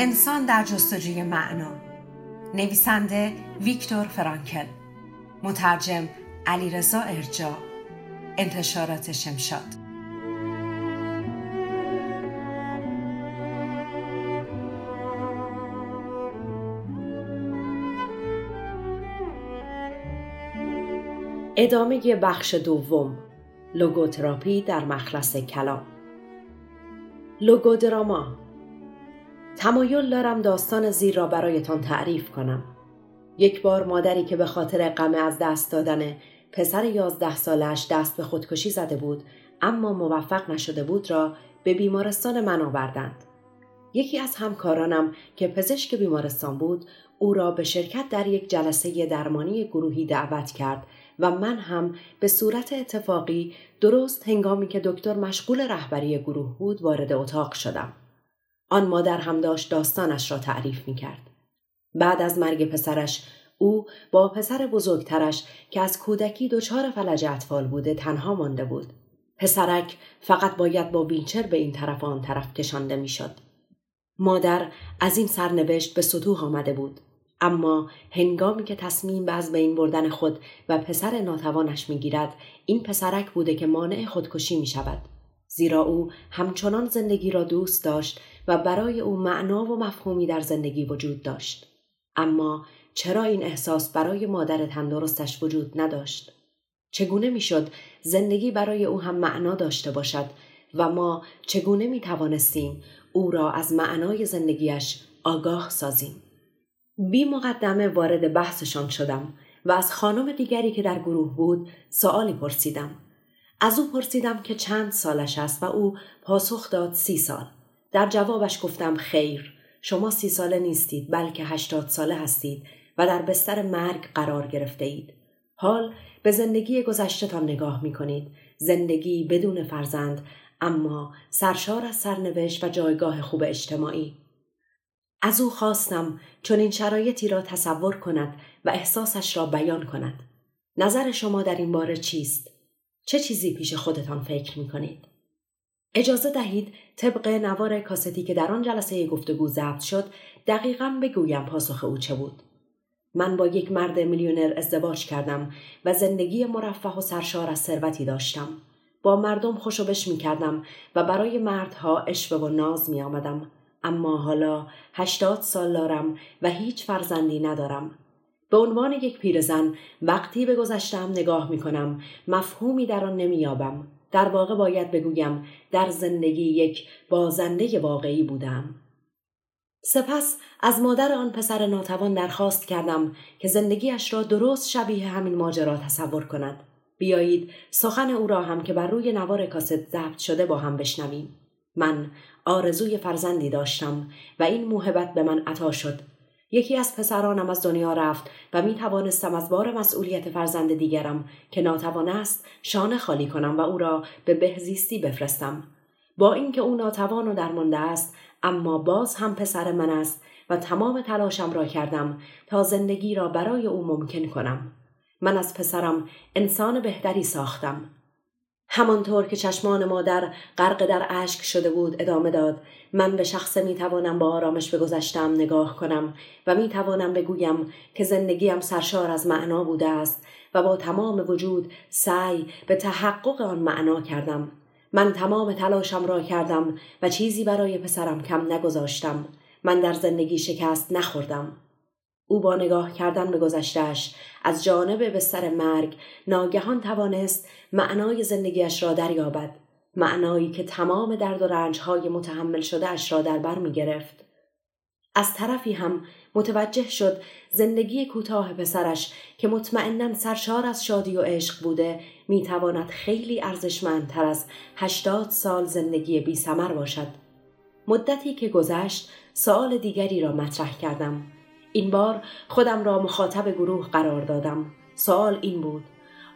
انسان در جستجوی معنا. نویسنده ویکتور فرانکل. مترجم علیرضا ارجا. انتشارات شمشاد. ادامه بخش دوم. لوگوتراپی در مخلص کلام. لوگودراما. تمایل دارم داستان زیر را برایتان تعریف کنم یک بار مادری که به خاطر غم از دست دادن پسر یازده سالش دست به خودکشی زده بود اما موفق نشده بود را به بیمارستان من آوردند یکی از همکارانم که پزشک بیمارستان بود او را به شرکت در یک جلسه درمانی گروهی دعوت کرد و من هم به صورت اتفاقی درست هنگامی که دکتر مشغول رهبری گروه بود وارد اتاق شدم. آن مادر هم داشت داستانش را تعریف می کرد. بعد از مرگ پسرش او با پسر بزرگترش که از کودکی دچار فلج اطفال بوده تنها مانده بود. پسرک فقط باید با وینچر به این طرف آن طرف کشانده می‌شد. مادر از این سرنوشت به سطوح آمده بود. اما هنگامی که تصمیم به از بین بردن خود و پسر ناتوانش می‌گیرد این پسرک بوده که مانع خودکشی می شود. زیرا او همچنان زندگی را دوست داشت و برای او معنا و مفهومی در زندگی وجود داشت. اما چرا این احساس برای مادر تندرستش وجود نداشت؟ چگونه می‌شد زندگی برای او هم معنا داشته باشد و ما چگونه می توانستیم او را از معنای زندگیش آگاه سازیم؟ بی مقدمه وارد بحثشان شدم و از خانم دیگری که در گروه بود سوالی پرسیدم. از او پرسیدم که چند سالش است و او پاسخ داد سی سال. در جوابش گفتم خیر شما سی ساله نیستید بلکه هشتاد ساله هستید و در بستر مرگ قرار گرفته اید. حال به زندگی گذشتهتان نگاه می کنید. زندگی بدون فرزند اما سرشار از سرنوشت و جایگاه خوب اجتماعی. از او خواستم چون این شرایطی را تصور کند و احساسش را بیان کند. نظر شما در این باره چیست؟ چه چیزی پیش خودتان فکر می کنید؟ اجازه دهید طبق نوار کاستی که در آن جلسه گفتگو ضبط شد دقیقا بگویم پاسخ او چه بود. من با یک مرد میلیونر ازدواج کردم و زندگی مرفه و سرشار از ثروتی داشتم. با مردم خوشوبش می کردم و برای مردها اشوه و ناز می آمدم. اما حالا هشتاد سال دارم و هیچ فرزندی ندارم. به عنوان یک پیرزن وقتی به گذشتم نگاه می کنم مفهومی در آن نمییابم. در واقع باید بگویم در زندگی یک بازنده واقعی بودم. سپس از مادر آن پسر ناتوان درخواست کردم که زندگیش را درست شبیه همین ماجرا تصور کند. بیایید سخن او را هم که بر روی نوار کاست ضبط شده با هم بشنویم. من آرزوی فرزندی داشتم و این موهبت به من عطا شد. یکی از پسرانم از دنیا رفت و می توانستم از بار مسئولیت فرزند دیگرم که ناتوان است شانه خالی کنم و او را به بهزیستی بفرستم. با اینکه او ناتوان و درمانده است اما باز هم پسر من است و تمام تلاشم را کردم تا زندگی را برای او ممکن کنم. من از پسرم انسان بهتری ساختم همانطور که چشمان مادر غرق در اشک شده بود ادامه داد. من به شخص می توانم با آرامش به گذشتم نگاه کنم و می توانم بگویم که زندگیم سرشار از معنا بوده است و با تمام وجود سعی به تحقق آن معنا کردم. من تمام تلاشم را کردم و چیزی برای پسرم کم نگذاشتم. من در زندگی شکست نخوردم. او با نگاه کردن به گذشتهش از جانب بستر مرگ ناگهان توانست معنای زندگیش را دریابد معنایی که تمام درد و رنجهای متحمل شده اش را در بر می گرفت. از طرفی هم متوجه شد زندگی کوتاه پسرش که مطمئنا سرشار از شادی و عشق بوده می‌تواند خیلی ارزشمندتر از هشتاد سال زندگی بی سمر باشد. مدتی که گذشت سوال دیگری را مطرح کردم. این بار خودم را مخاطب گروه قرار دادم. سوال این بود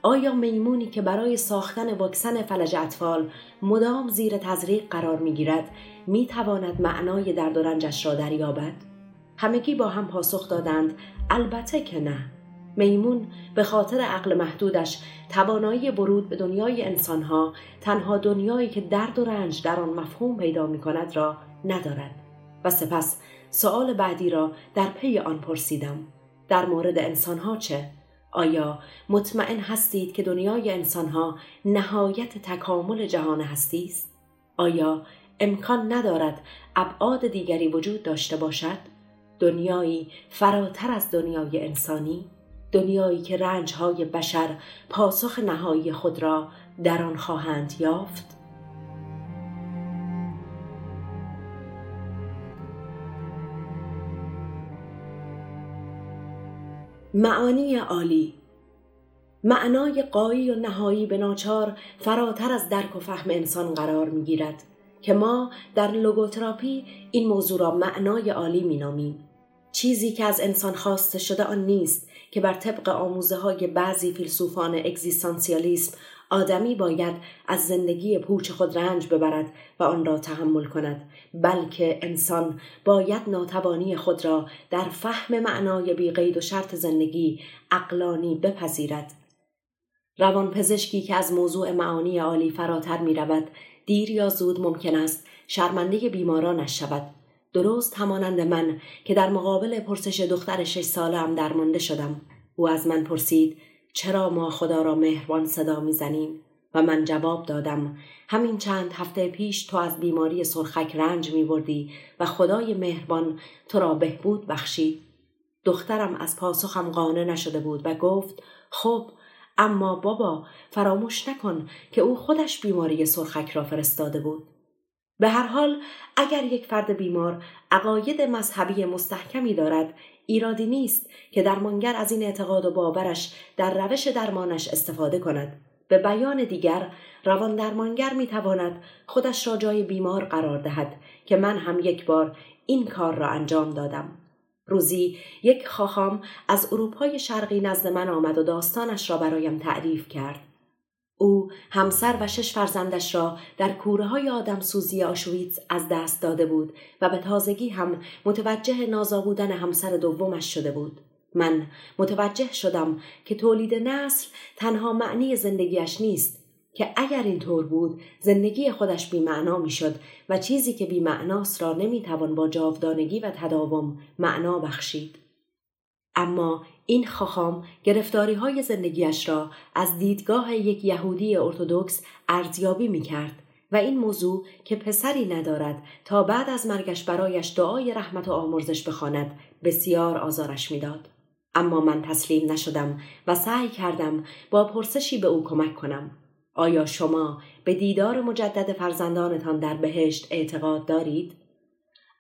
آیا میمونی که برای ساختن واکسن فلج اطفال مدام زیر تزریق قرار می‌گیرد می تواند معنای درد و رنجش را دریابد؟ همگی با هم پاسخ دادند البته که نه. میمون به خاطر عقل محدودش توانایی ورود به دنیای انسانها تنها دنیایی که درد و رنج در آن مفهوم پیدا می کند را ندارد و سپس سؤال بعدی را در پی آن پرسیدم. در مورد انسانها چه؟ آیا مطمئن هستید که دنیای انسانها نهایت تکامل جهان هستی است آیا امکان ندارد ابعاد دیگری وجود داشته باشد؟ دنیایی فراتر از دنیای انسانی؟ دنیایی که رنجهای بشر پاسخ نهایی خود را در آن خواهند یافت؟ معانی عالی معنای قایی و نهایی به ناچار فراتر از درک و فهم انسان قرار می گیرد که ما در لوگوتراپی این موضوع را معنای عالی می نامیم. چیزی که از انسان خواسته شده آن نیست که بر طبق آموزه های بعضی فیلسوفان اگزیستانسیالیسم آدمی باید از زندگی پوچ خود رنج ببرد و آن را تحمل کند بلکه انسان باید ناتوانی خود را در فهم معنای بیقید و شرط زندگی اقلانی بپذیرد. روان پزشکی که از موضوع معانی عالی فراتر می رود دیر یا زود ممکن است شرمنده بیمارانش شود درست همانند من که در مقابل پرسش دختر شش سالم درمانده شدم. او از من پرسید چرا ما خدا را مهربان صدا می‌زنیم؟ و من جواب دادم همین چند هفته پیش تو از بیماری سرخک رنج می بردی و خدای مهربان تو را بهبود بخشید. دخترم از پاسخم قانع نشده بود و گفت خب اما بابا فراموش نکن که او خودش بیماری سرخک را فرستاده بود. به هر حال اگر یک فرد بیمار عقاید مذهبی مستحکمی دارد ایرادی نیست که درمانگر از این اعتقاد و باورش در روش درمانش استفاده کند. به بیان دیگر روان درمانگر می تواند خودش را جای بیمار قرار دهد که من هم یک بار این کار را انجام دادم. روزی یک خواهام از اروپای شرقی نزد من آمد و داستانش را برایم تعریف کرد. او همسر و شش فرزندش را در کوره های آدم سوزی آشویتز از دست داده بود و به تازگی هم متوجه نازا همسر دومش شده بود. من متوجه شدم که تولید نصر تنها معنی زندگیش نیست که اگر اینطور بود زندگی خودش بیمعنا می‌شد و چیزی که بیمعناست را نمی‌توان با جاودانگی و تداوم معنا بخشید. اما این خاخام گرفتاری های زندگیش را از دیدگاه یک یهودی ارتودکس ارزیابی می کرد و این موضوع که پسری ندارد تا بعد از مرگش برایش دعای رحمت و آمرزش بخواند بسیار آزارش می‌داد. اما من تسلیم نشدم و سعی کردم با پرسشی به او کمک کنم. آیا شما به دیدار مجدد فرزندانتان در بهشت اعتقاد دارید؟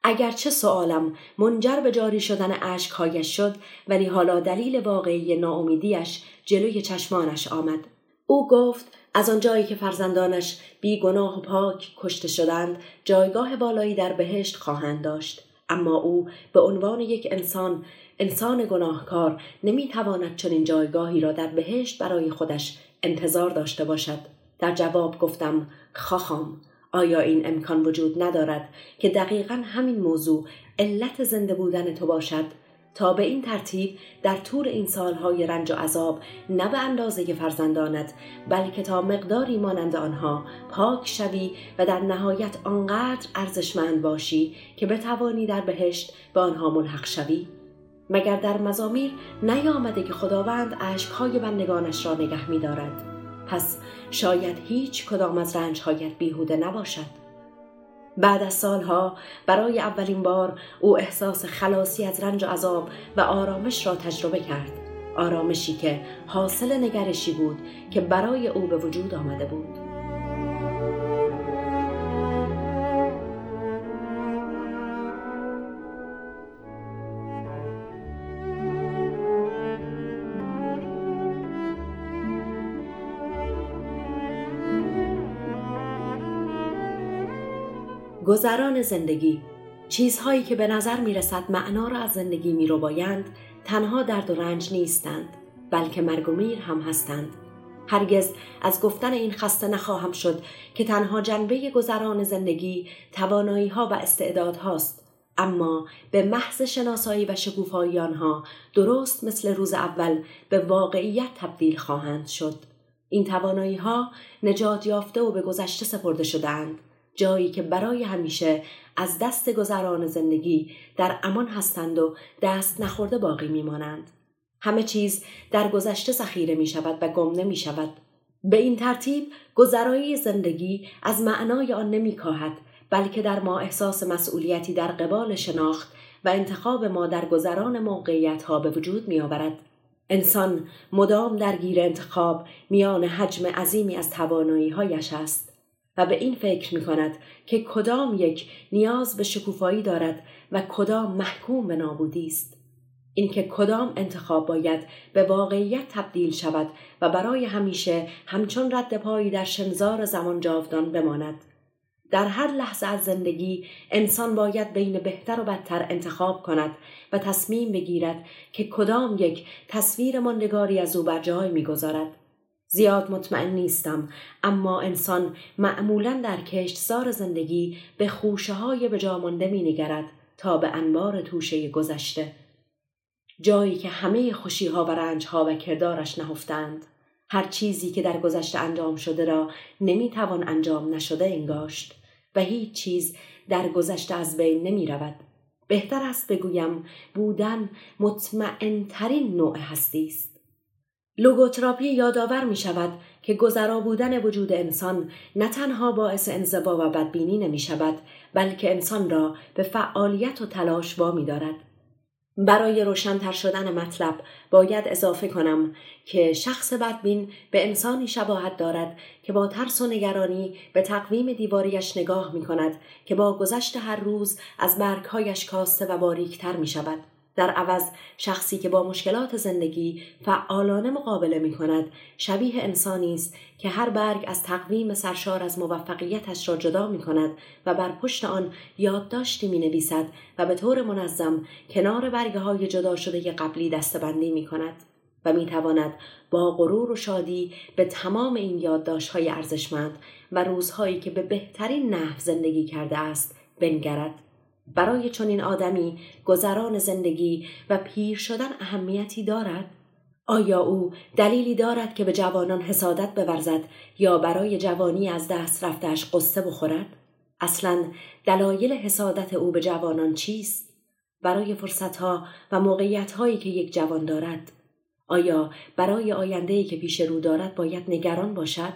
اگرچه سوالم منجر به جاری شدن اشکهایش شد ولی حالا دلیل واقعی ناامیدیش جلوی چشمانش آمد. او گفت از آنجایی که فرزندانش بی گناه و پاک کشته شدند جایگاه بالایی در بهشت خواهند داشت. اما او به عنوان یک انسان انسان گناهکار نمی‌تواند چنین جایگاهی را در بهشت برای خودش انتظار داشته باشد. در جواب گفتم خواهم. آیا این امکان وجود ندارد که دقیقا همین موضوع علت زنده بودن تو باشد؟ تا به این ترتیب در طول این سالهای رنج و عذاب نه به اندازه فرزندانت بلکه تا مقداری مانند آنها پاک شوی و در نهایت آنقدر ارزشمند باشی که بتوانی در بهشت به آنها ملحق شوی. مگر در مزامیر نیامده که خداوند اشکهای بندگانش را نگه میدارد؟ پس شاید هیچ کدام از رنجهایت بیهوده نباشد. بعد از سالها برای اولین بار او احساس خلاصی از رنج و عذاب و آرامش را تجربه کرد. آرامشی که حاصل نگرشی بود که برای او به وجود آمده بود. گذران زندگی چیزهایی که به نظر می رسد معنا را از زندگی می رو بایند تنها درد و رنج نیستند بلکه مرگ و میر هم هستند. هرگز از گفتن این خسته نخواهم شد که تنها جنبه گذران زندگی توانایی ها و استعداد هاست اما به محض شناسایی و شکوفایی آنها درست مثل روز اول به واقعیت تبدیل خواهند شد. این توانایی ها نجات یافته و به گذشته سپرده شدند جایی که برای همیشه از دست گذران زندگی در امان هستند و دست نخورده باقی میمانند همه چیز در گذشته ذخیره می شود و گم نمی شود. به این ترتیب گذرایی زندگی از معنای آن نمی کاهد بلکه در ما احساس مسئولیتی در قبال شناخت و انتخاب ما در گذران موقعیت ها به وجود می آورد. انسان مدام درگیر انتخاب میان حجم عظیمی از توانایی هایش است و به این فکر می کند که کدام یک نیاز به شکوفایی دارد و کدام محکوم به نابودی است. اینکه کدام انتخاب باید به واقعیت تبدیل شود و برای همیشه همچون رد پایی در شنزار زمان جاودان بماند در هر لحظه از زندگی انسان باید بین بهتر و بدتر انتخاب کند و تصمیم بگیرد که کدام یک تصویر ماندگاری از او بر جای می‌گذارد زیاد مطمئن نیستم اما انسان معمولا در کشتزار زندگی به خوشه های به جا مانده می نگرد تا به انبار توشه گذشته جایی که همه خوشی ها و رنج ها و کردارش نهفتند هر چیزی که در گذشته انجام شده را نمی‌توان انجام نشده انگاشت و هیچ چیز در گذشته از بین نمی رود. بهتر است بگویم بودن مطمئن ترین نوع هستی است. لوگوتراپی یادآور می شود که گذرا بودن وجود انسان نه تنها باعث انزوا و بدبینی نمی شود بلکه انسان را به فعالیت و تلاش وامی دارد. برای روشنتر شدن مطلب باید اضافه کنم که شخص بدبین به انسانی شباهت دارد که با ترس و نگرانی به تقویم دیواریش نگاه می کند که با گذشت هر روز از برگهایش کاسته و باریکتر می شود. در عوض شخصی که با مشکلات زندگی فعالانه مقابله می کند شبیه انسانی است که هر برگ از تقویم سرشار از موفقیتش را جدا می کند و بر پشت آن یادداشتی می نویسد و به طور منظم کنار برگه های جدا شده قبلی دستبندی می کند و می تواند با غرور و شادی به تمام این یادداشت های ارزشمند و روزهایی که به بهترین نحو زندگی کرده است بنگرد. برای چنین آدمی گذران زندگی و پیر شدن اهمیتی دارد؟ آیا او دلیلی دارد که به جوانان حسادت بورزد یا برای جوانی از دست رفتش قصه بخورد؟ اصلا دلایل حسادت او به جوانان چیست؟ برای فرصتها و موقعیتهایی که یک جوان دارد؟ آیا برای آیندهی که پیش رو دارد باید نگران باشد؟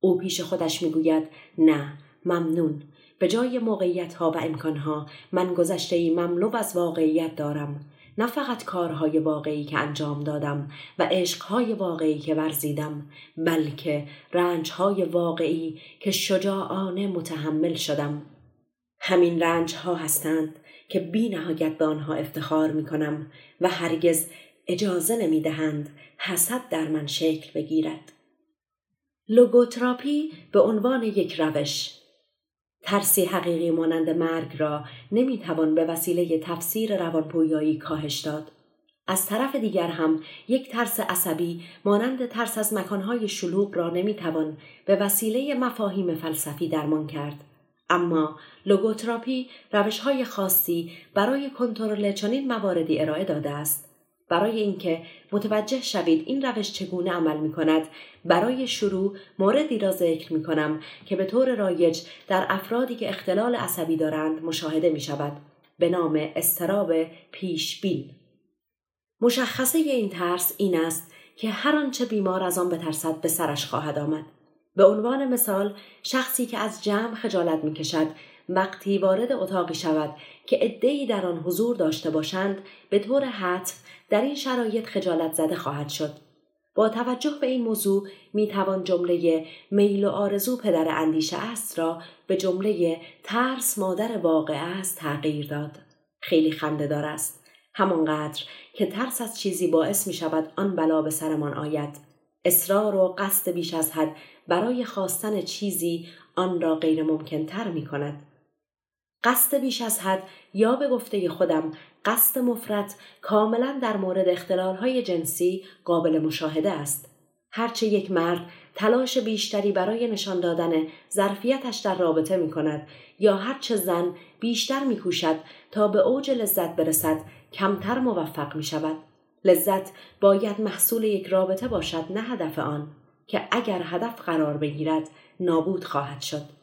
او پیش خودش می‌گوید نه ممنون به جای موقعیت ها و امکان ها من گذشته ای مملو از واقعیت دارم نه فقط کارهای واقعی که انجام دادم و عشقهای واقعی که ورزیدم بلکه رنجهای واقعی که شجاعانه متحمل شدم همین رنج ها هستند که بی نهایت به آنها افتخار می کنم و هرگز اجازه نمی دهند حسد در من شکل بگیرد. لوگوتراپی به عنوان یک روش ترسی حقیقی مانند مرگ را نمی‌توان به وسیله تفسیر روانپویایی کاهش داد. از طرف دیگر هم یک ترس عصبی مانند ترس از مکانهای شلوغ را نمی‌توان به وسیله مفاهیم فلسفی درمان کرد. اما لوگوتراپی روشهای خاصی برای کنترل چنین مواردی ارائه داده است. برای اینکه متوجه شوید این روش چگونه عمل می کند برای شروع موردی را ذکر می کنم که به طور رایج در افرادی که اختلال عصبی دارند مشاهده می شود به نام استراب پیش بین. مشخصه این ترس این است که هر آنچه بیمار از آن بترسد به سرش خواهد آمد. به عنوان مثال شخصی که از جمع خجالت می کشد وقتی وارد اتاقی شود که عدهای در آن حضور داشته باشند به طور حتم در این شرایط خجالت زده خواهد شد. با توجه به این موضوع می توان جمله میل و آرزو پدر اندیشه است را به جمله ترس مادر واقع است تغییر داد. خیلی خنده است. همانقدر که ترس از چیزی باعث می شود آن بلا به سرمان آید. اصرار و قصد بیش از حد برای خواستن چیزی آن را غیر ممکن تر می کند قصد بیش از حد یا به گفته خودم قصد مفرت کاملا در مورد اختلالهای جنسی قابل مشاهده است. هرچه یک مرد تلاش بیشتری برای نشان دادن ظرفیتش در رابطه می کند یا هرچه زن بیشتر می کوشد تا به اوج لذت برسد کمتر موفق می شود. لذت باید محصول یک رابطه باشد نه هدف آن که اگر هدف قرار بگیرد نابود خواهد شد.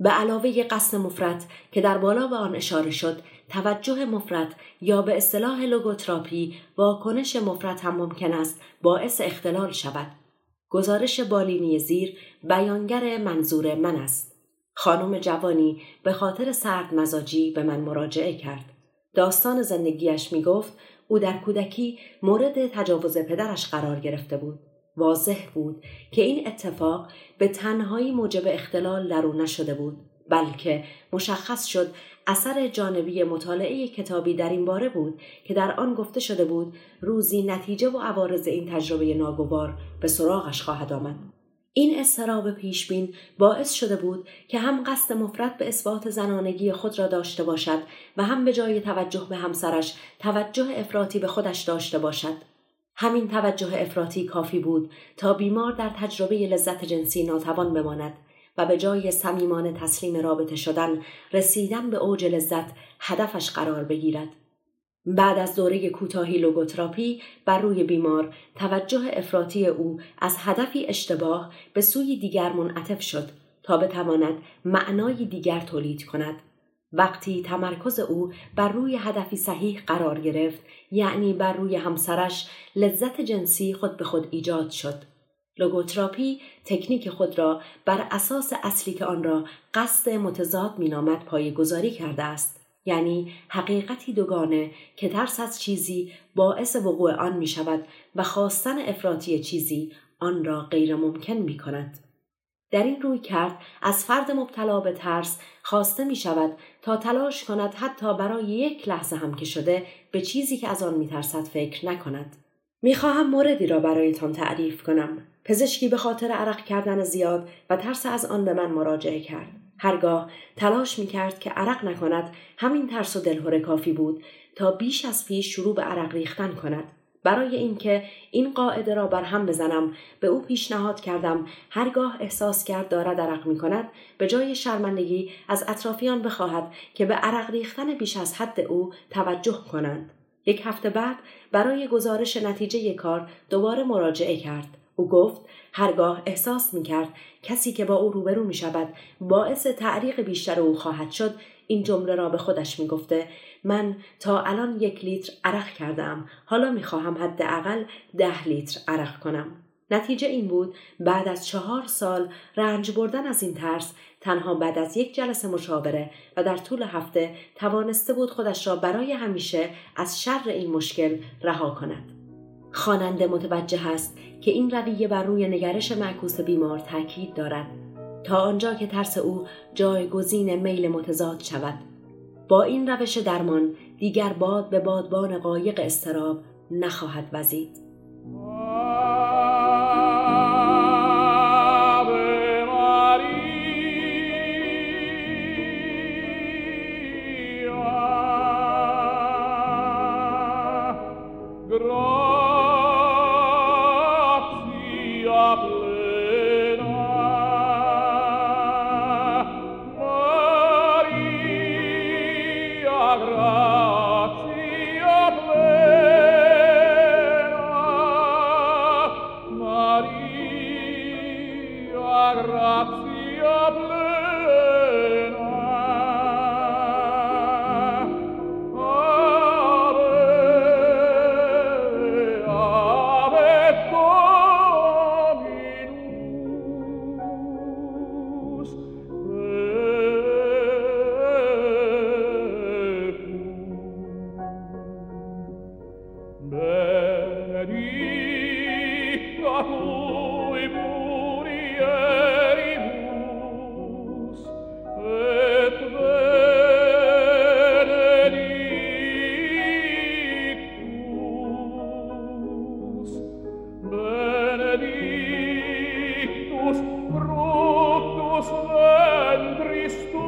به علاوه قصد مفرد که در بالا به آن اشاره شد توجه مفرد یا به اصطلاح لوگوتراپی واکنش مفرد هم ممکن است باعث اختلال شود. گزارش بالینی زیر بیانگر منظور من است. خانم جوانی به خاطر سرد مزاجی به من مراجعه کرد. داستان زندگیش می گفت او در کودکی مورد تجاوز پدرش قرار گرفته بود. واضح بود که این اتفاق به تنهایی موجب اختلال در او نشده بود بلکه مشخص شد اثر جانبی مطالعه کتابی در این باره بود که در آن گفته شده بود روزی نتیجه و عوارض این تجربه ناگوار به سراغش خواهد آمد. این استراب پیشبین باعث شده بود که هم قصد مفرد به اثبات زنانگی خود را داشته باشد و هم به جای توجه به همسرش توجه افراطی به خودش داشته باشد. همین توجه افراطی کافی بود تا بیمار در تجربه لذت جنسی ناتوان بماند و به جای صمیمانه تسلیم رابطه شدن رسیدن به اوج لذت هدفش قرار بگیرد. بعد از دوره کوتاهی لوگوتراپی بر روی بیمار توجه افراطی او از هدفی اشتباه به سوی دیگر منعطف شد تا بتواند معنای دیگر تولید کند. وقتی تمرکز او بر روی هدفی صحیح قرار گرفت یعنی بر روی همسرش لذت جنسی خود به خود ایجاد شد لوگوتراپی تکنیک خود را بر اساس اصلی که آن را قصد متضاد مینامد گذاری کرده است یعنی حقیقتی دوگانه که ترس از چیزی باعث وقوع آن می شود و خواستن افراطی چیزی آن را غیر ممکن می کند. در این روی کرد از فرد مبتلا به ترس خواسته می شود تا تلاش کند حتی برای یک لحظه هم که شده به چیزی که از آن می ترسد فکر نکند. می خواهم موردی را برایتان تعریف کنم. پزشکی به خاطر عرق کردن زیاد و ترس از آن به من مراجعه کرد. هرگاه تلاش می کرد که عرق نکند همین ترس و دلهوره کافی بود تا بیش از پیش شروع به عرق ریختن کند. برای اینکه این قاعده را بر هم بزنم. به او پیشنهاد کردم. هرگاه احساس کرد دارد عرق می کند به جای شرمندگی از اطرافیان بخواهد که به عرق ریختن بیش از حد او توجه کنند. یک هفته بعد برای گزارش نتیجه کار دوباره مراجعه کرد. او گفت هرگاه احساس می کرد کسی که با او روبرو می شود باعث تعریق بیشتر او خواهد شد این جمله را به خودش می گفته من تا الان یک لیتر عرق کردم حالا می خواهم حداقل ده لیتر عرق کنم. نتیجه این بود بعد از چهار سال رنج بردن از این ترس تنها بعد از یک جلسه مشاوره و در طول هفته توانسته بود خودش را برای همیشه از شر این مشکل رها کند. خواننده متوجه است که این رویه بر روی نگرش معکوس بیمار تاکید دارد. تا آنجا که ترس او جایگزین میل متضاد شود. با این روش درمان دیگر باد به بادبان قایق استراب نخواهد وزید. benedictus fructus ventris tu.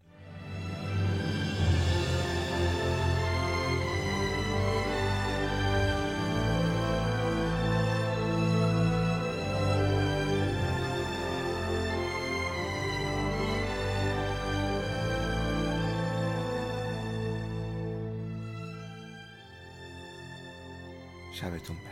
شبتون بخیر.